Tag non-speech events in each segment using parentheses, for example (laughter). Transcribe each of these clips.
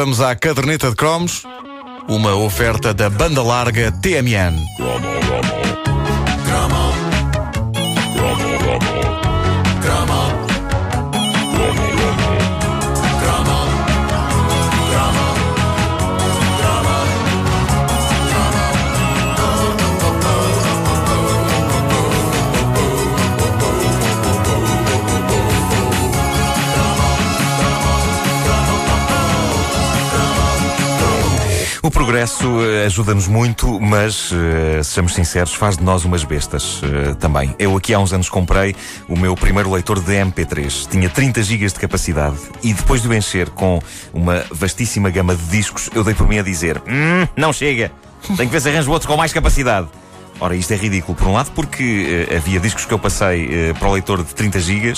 vamos à caderneta de cromos. Uma oferta da banda larga TMN. Progresso eh, ajuda-nos muito, mas, eh, sejamos sinceros, faz de nós umas bestas eh, também. Eu aqui há uns anos comprei o meu primeiro leitor de MP3. Tinha 30 GB de capacidade e depois de o encher com uma vastíssima gama de discos, eu dei por mim a dizer: Hum, não chega! Tenho que ver se arranjo outro com mais capacidade. Ora, isto é ridículo. Por um lado, porque eh, havia discos que eu passei eh, para o leitor de 30 GB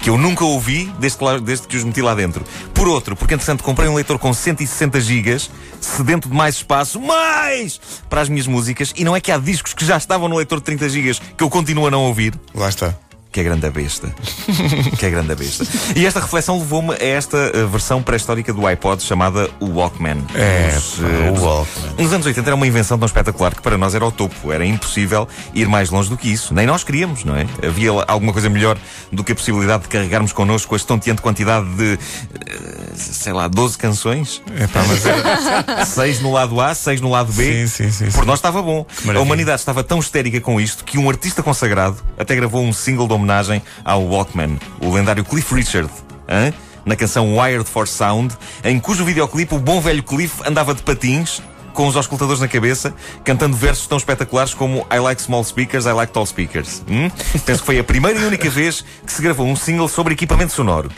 que eu nunca ouvi desde que, lá- desde que os meti lá dentro. Por outro, porque entretanto comprei um leitor com 160 GB, sedento de mais espaço, mais para as minhas músicas. E não é que há discos que já estavam no leitor de 30 GB que eu continuo a não ouvir. Lá está. Que é grande a besta. que é grande a besta. E esta reflexão levou-me a esta eh, versão pré-histórica do iPod chamada o Walkman. É, o Walkman. Nos anos 80 era uma invenção tão espetacular que para nós era o topo. Era impossível ir mais longe do que isso. Nem nós queríamos, não é? Havia alguma coisa melhor do que a possibilidade de carregarmos connosco a estonteante quantidade de, eh, sei lá, 12 canções. É pá, mas (laughs) era. 6 no lado A, 6 no lado B. Sim, sim, sim, Por sim. nós estava bom. A humanidade estava tão histérica com isto que um artista consagrado até gravou um single de homenagem ao Walkman, o lendário Cliff Richard, hã? na canção Wired for Sound, em cujo videoclipe o bom velho Cliff andava de patins. Com os auscultadores na cabeça, cantando versos tão espetaculares como I like small speakers, I like tall speakers. Hum? Penso que foi a primeira e única vez que se gravou um single sobre equipamento sonoro.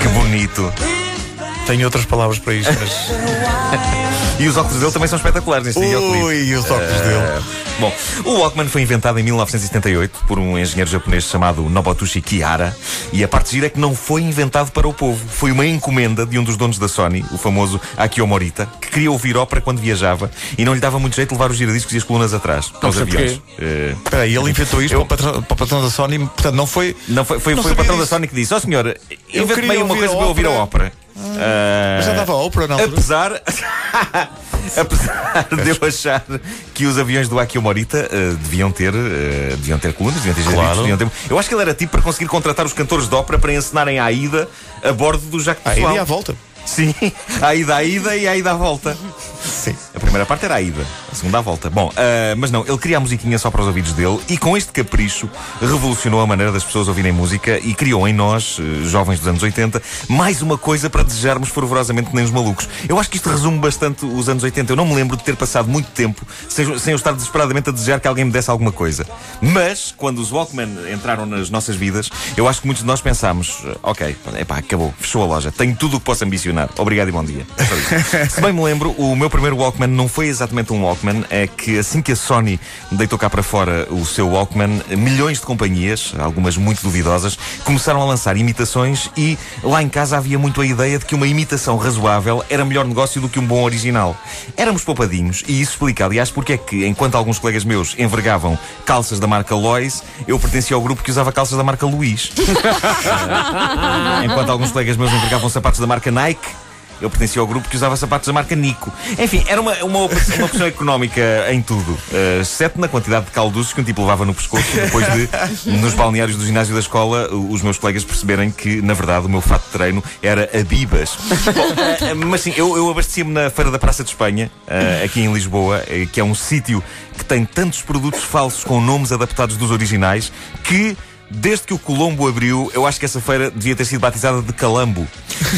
Que bonito! Tenho outras palavras para isto, mas. (laughs) E os óculos dele também são espetaculares neste videoclipe. Ui, e os óculos dele. Bom, o Walkman foi inventado em 1978 por um engenheiro japonês chamado Nobutoshi Kihara e a parte gira é que não foi inventado para o povo. Foi uma encomenda de um dos donos da Sony, o famoso Akio Morita, que queria ouvir ópera quando viajava e não lhe dava muito jeito de levar os giradiscos e as colunas atrás para os sei porquê. aviões. Eh, Espera aí, ele inventou isto Eu- para, o patrão, para o patrão da Sony, portanto não foi. não foi, foi, Não foi o patrão da disso. Sony que disse: Ó senhor, invente meio uma coisa para eu ouvir a ópera." Ah, Mas já dava a ópera altura. Apesar, (laughs) apesar de eu achar que os aviões do Akio Morita eh, deviam ter, eh, deviam ter colunas, deviam ter Claro. deviam ter... Eu acho que ele era tipo para conseguir contratar os cantores de ópera para encenarem a ida a bordo do Jacques Pessoal. e à volta. Sim, (laughs) a ida à ida e a ida à volta. Sim. A primeira parte era a ida, a segunda à volta. Bom, ah, mas não, ele queria a musiquinha só para os ouvidos dele e com este capricho revolucionou a maneira das pessoas ouvirem música e criou em nós, eh, jovens dos anos 80, mais uma coisa para desejarmos fervorosamente que nem os malucos. Eu acho que isto resume bastante os anos 80. Eu não me lembro de ter passado muito tempo sem, sem eu estar desesperadamente a desejar que alguém me desse alguma coisa. Mas, quando os Walkman entraram nas nossas vidas, eu acho que muitos de nós pensámos: eh, ok, epá, acabou, fechou a loja, tenho tudo o que posso ambicionar. Obrigado e bom dia. É. (laughs) Se bem me lembro, o meu primeiro Walkman não foi exatamente um Walkman, é que assim que a Sony deitou cá para fora o seu Walkman, milhões de companhias, algumas muito duvidosas, começaram a lançar imitações e lá em casa havia muito a ideia de que uma imitação razoável era melhor negócio do que um bom original. Éramos poupadinhos e isso explica, aliás, porque é que enquanto alguns colegas meus envergavam calças da marca Lois, eu pertencia ao grupo que usava calças da marca Luís. (laughs) Enquanto alguns colegas meus envergavam sapatos da marca Nike, eu pertencia ao grupo que usava sapatos da marca Nico. Enfim, era uma, uma, opção- uma opção económica em tudo. Uh, exceto na quantidade de calduços que um tipo levava no pescoço depois de, nos balneários do ginásio da escola, os meus colegas perceberem que, na verdade, o meu fato de treino era Abibas. Bom, uh, mas sim, eu, eu abastecia-me na Feira da Praça de Espanha, uh, aqui em Lisboa, eh, que é um sítio que tem tantos produtos falsos com nomes adaptados dos originais que. Desde que o Colombo abriu, eu acho que essa feira devia ter sido batizada de Calambo.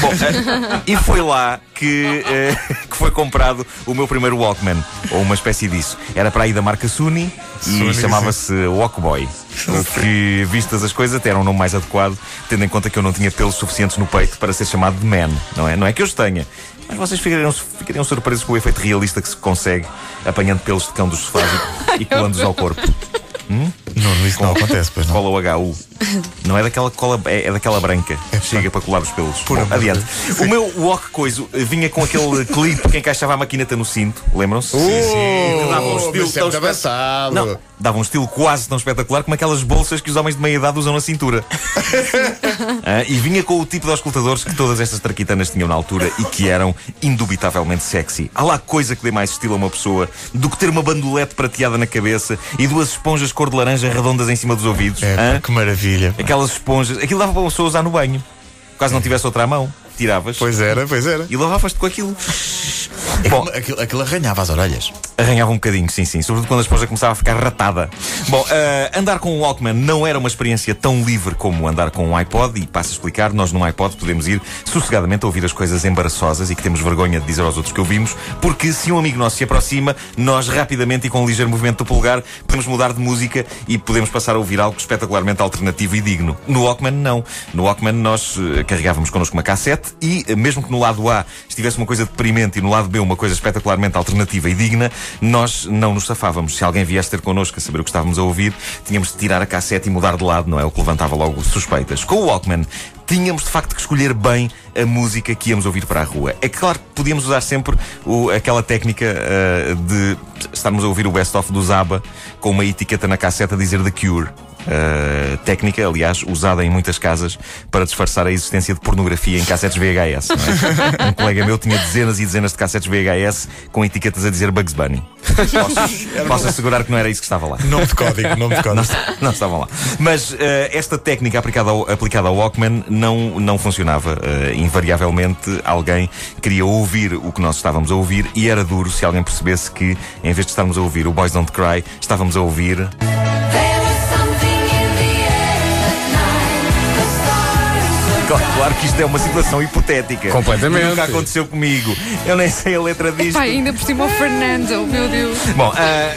Bom, (laughs) e foi lá que, eh, (laughs) que foi comprado o meu primeiro Walkman, ou uma espécie disso. Era para aí da marca Sony e chamava-se Walkboy. O que, vistas as coisas, até era um nome mais adequado, tendo em conta que eu não tinha pelos suficientes no peito para ser chamado de man, não é? Não é que eu os tenha. Mas vocês ficariam, ficariam surpresos com o efeito realista que se consegue apanhando pelos de cão dos sofás (laughs) e, colando-os ao corpo. Não, isso não acontece, pois não. Follow HU. Não é daquela cola, é, é daquela branca. Chega para colar os pelos. Por Bom, adiante. Deus. O meu walk coiso vinha com aquele (laughs) clipe que encaixava a maquineta no cinto, lembram-se? sim. Que dava um Oh, estilo é tão muito espe- avançado. Não, dava um estilo quase tão espetacular como aquelas bolsas que os homens de meia idade usam na cintura. (laughs) Ah, e vinha com o tipo de auscultadores que todas estas traquitanas tinham na altura e que eram indubitavelmente sexy. Há lá coisa que dê mais estilo a uma pessoa do que ter uma bandolete prateada na cabeça e duas esponjas cor de laranja redondas em cima dos ouvidos. É, pá, que maravilha. Aquelas esponjas. Aquilo dava para uma pessoa usar no banho. Caso não tivesse outra à mão, tiravas Pois era, pois era. e lavavas-te com aquilo. Bom, Aquilo, aquilo arranhava as orelhas. Arranhava um bocadinho, sim, sim. Sobretudo quando a esposa começava a ficar ratada. Bom, eh, andar com um Walkman não era uma experiência tão livre como andar com um iPod. E passo a explicar, nós num iPod podemos ir sossegadamente a ouvir as coisas embaraçosas e que temos vergonha de dizer aos outros que ouvimos, porque se um amigo nosso se aproxima, nós rapidamente e com um ligeiro movimento do polegar podemos mudar de música e podemos passar a ouvir algo espetacularmente alternativo e digno. No Walkman, não. No Walkman nós eh, carregávamos connosco uma cassete e, eh, mesmo que no lado A estivesse uma coisa deprimente e no lado B uma coisa espetacularmente alternativa e digna, nós não nos safávamos. Se alguém viesse ter connosco a saber o que estávamos a ouvir, tínhamos de tirar a cassete e mudar de lado, não é? O que levantava logo suspeitas. Com o Walkman, tínhamos de facto que escolher bem a música que íamos ouvir para a rua. É claro que podíamos usar sempre o- aquela técnica ah, de estarmos a ouvir o best-of do Zaba com uma etiqueta na cassete a dizer The Cure. Uh, técnica, aliás, usada em muitas casas para disfarçar a existência de pornografia em cassetes VHS. não é? (laughs) um colega meu tinha dezenas e dezenas de cassetes VHS com etiquetas a dizer Bugs Bunny. Posso, posso assegurar que não era isso que estava lá. Nome de código, nome de código. Não estavam lá. Mas eh, esta técnica aplicada ao, aplicada ao Walkman não, não funcionava. Eh, invariavelmente, alguém queria ouvir o que nós estávamos a ouvir e era duro se alguém percebesse que, em vez de estarmos a ouvir o Boys Don't Cry, estávamos a ouvir. Claro, que isto é uma situação hipotética. Completamente. Nunca aconteceu comigo. Eu nem sei a letra disto. Pai, ainda por cima o Fernando, meu Deus. Bom, ah,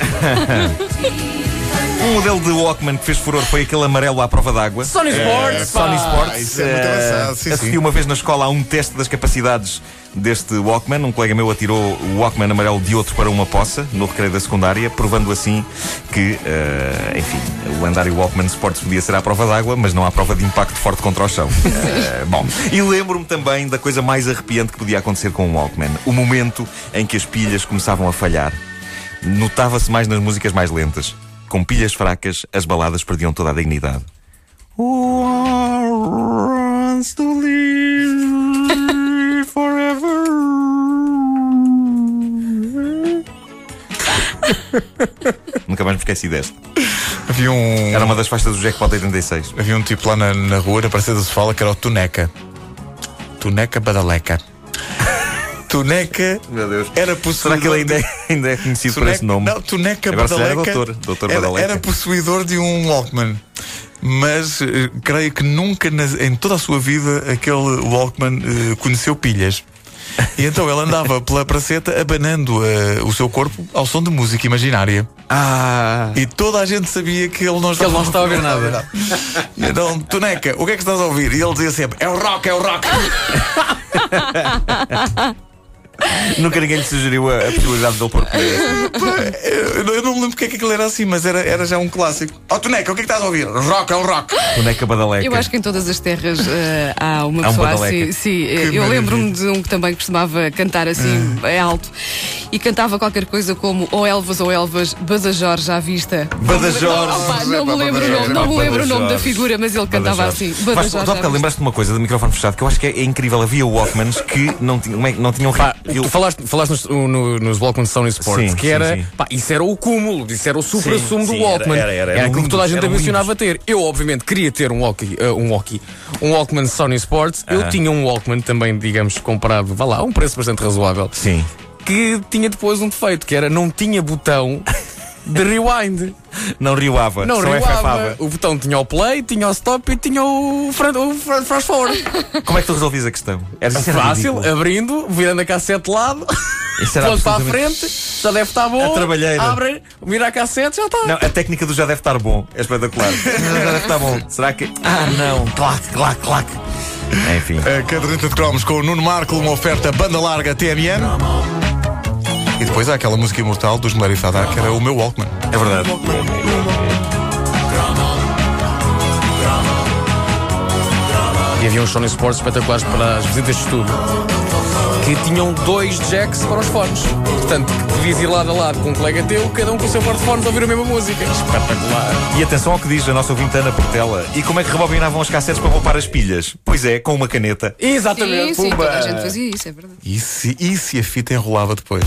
(laughs) um modelo de Walkman que fez furor foi aquele amarelo à prova d'água. Sony Sports, Sony pá. Sports. isso é muito eh, assisti sim. uma vez na escola a um teste das capacidades deste Walkman. Um colega meu atirou o Walkman amarelo de outro para uma poça no recreio da secundária, provando assim que, eh, enfim, o lendário Walkman Sports podia ser à prova d'água, mas não à prova de impacto forte contra o chão. (laughs) Eh, bom, e lembro-me também da coisa mais arrepiante que podia acontecer com um Walkman: o momento em que as pilhas começavam a falhar. Notava-se mais nas músicas mais lentas. Com pilhas fracas, as baladas perdiam toda a dignidade. Who wants to live Nunca mais me esqueci desta. Havia um, Era uma das faixas do Jackpot 86. havia um tipo lá na, na rua, na Praça do Sofala, que era o Tuneca. Tuneca Badaleca. (laughs) Tuneca Meu Deus. era possuidor. Será que ele ainda é, ainda é conhecido por Tuneca- esse nome? Não, Tuneca Agora se Badaleca. doutor, doutor era, Badaleca. era possuidor de um Walkman. Mas eh, creio que nunca na- em toda a sua vida aquele Walkman eh, conheceu pilhas. E então ele andava pela praceta abanando eh, o seu corpo ao som de música imaginária. Ah! E toda a gente sabia que ele não estava, ele não estava a ver nada. E então, Tuneca, o que é que estás a ouvir? E ele dizia sempre: é o rock, é o rock. (laughs) (laughs) Nunca ninguém lhe sugeriu a, a possibilidade de ele pôr eu, eu não me lembro porque é que aquilo era assim, mas era, era já um clássico. Ó Tuneca, o que é que estás a ouvir? Rock, é o rock. Boneca badaleca. Eu acho que em todas as terras eh, há uma Há um pessoa badaleca. assim. Sim, eh, eu maravilha. lembro-me de um que também costumava cantar assim, é alto, e cantava qualquer coisa como ou Elvas ou Elvas, Badajoz à vista. Badajoz. Opa, não me lembro o nome, não me lembro o nome da figura, mas ele cantava assim. Mas, Badajoz vista. lembraste de uma coisa do microfone fechado que eu acho que é, incrível. Havia Walkmans que não, tinham- como é não tinham. Pá, eu- tu falaste, falaste nos, no- nos Walkman Sony Sports que era, pá, isso era o cúmulo, isso era o supra-sumo do Walkman. era- era- era aquilo que toda a gente ambicionava ter. Eu, obviamente, queria ter um walkie, eh, um walkie, um Walkman Sony Sports. Eu tinha um Walkman também, digamos, comprado, vá lá, um preço bastante razoável, Sim. Que tinha depois um defeito, que era não tinha botão de rewind. (laughs) Não rioava. Não só. O botão tinha o play, tinha o stop e tinha o, fran- o fast forward. Como é que tu resolvias a questão? Era, Fácil, ridículo. abrindo, virando a cassete de lado, ponto para a frente, já deve estar bom. A trabalheira. Abre, vira a cassete, já está. Não, a técnica do já deve estar bom é espetacular. (laughs) já deve estar bom. Será que. Ah, não. Clac, clac, clac. Enfim. A caderneta de cromos com o Nuno Marco, uma oferta banda larga TMN. E depois há aquela música imortal dos Mulher e Fadá, que era o meu Walkman. É verdade. havia uns Sony Sports espetaculares para as visitas de estudo que tinham dois jacks para os fones. Portanto, podias ir lado a lado com um colega teu, cada um com o seu porta-fones a ouvir a mesma música. Espetacular. E atenção ao que diz a nossa ouvinte Ana Portela. E como é que rebobinavam os cassetes para poupar as pilhas? Pois é, com uma caneta. Sim, Exatamente. sim, Pumba. toda a gente fazia isso, é verdade. E se, e se a fita enrolava depois?